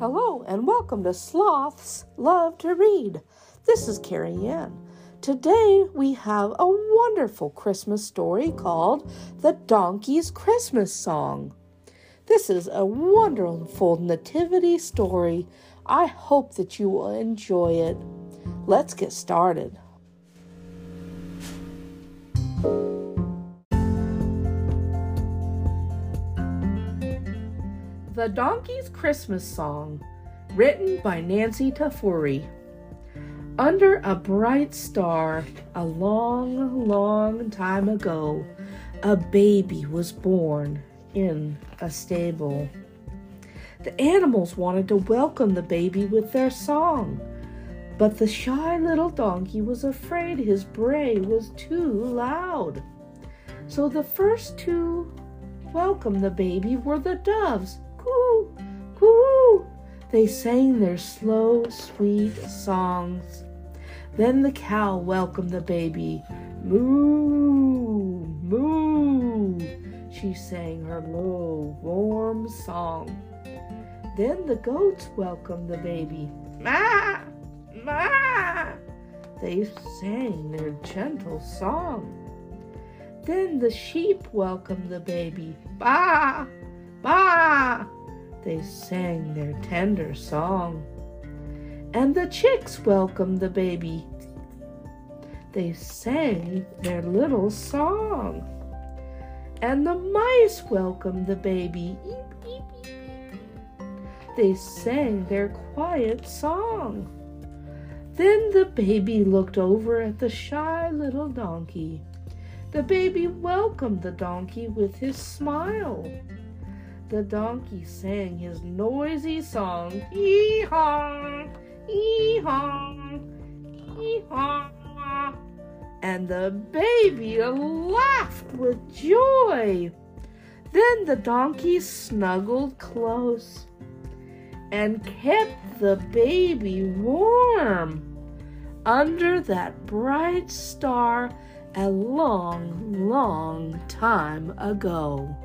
Hello and welcome to Sloths Love to Read. This is Carrie Ann. Today we have a wonderful Christmas story called The Donkey's Christmas Song. This is a wonderful nativity story. I hope that you will enjoy it. Let's get started. The Donkey's Christmas Song, written by Nancy Tafuri. Under a bright star, a long, long time ago, a baby was born in a stable. The animals wanted to welcome the baby with their song, but the shy little donkey was afraid his bray was too loud. So the first to welcome the baby were the doves. They sang their slow, sweet songs. Then the cow welcomed the baby. Moo, moo. She sang her low, warm song. Then the goats welcomed the baby. Ma, ma. They sang their gentle song. Then the sheep welcomed the baby. Ba, Ba! They sang their tender song. And the chicks welcomed the baby. They sang their little song. And the mice welcomed the baby. They sang their quiet song. Then the baby looked over at the shy little donkey. The baby welcomed the donkey with his smile the donkey sang his noisy song. Hee-haw, hee-haw, hee-haw. And the baby laughed with joy. Then the donkey snuggled close and kept the baby warm under that bright star a long, long time ago.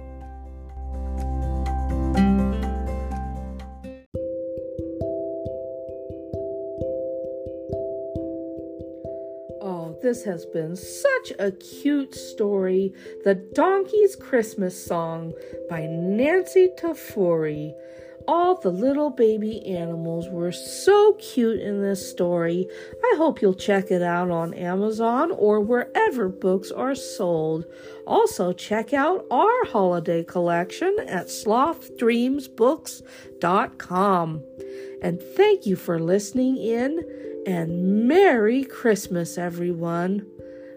This has been such a cute story. The Donkey's Christmas Song by Nancy Tafuri. All the little baby animals were so cute in this story. I hope you'll check it out on Amazon or wherever books are sold. Also, check out our holiday collection at slothdreamsbooks.com. And thank you for listening in and Merry Christmas, everyone.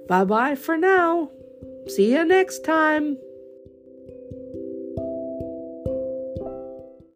Bye bye for now. See you next time.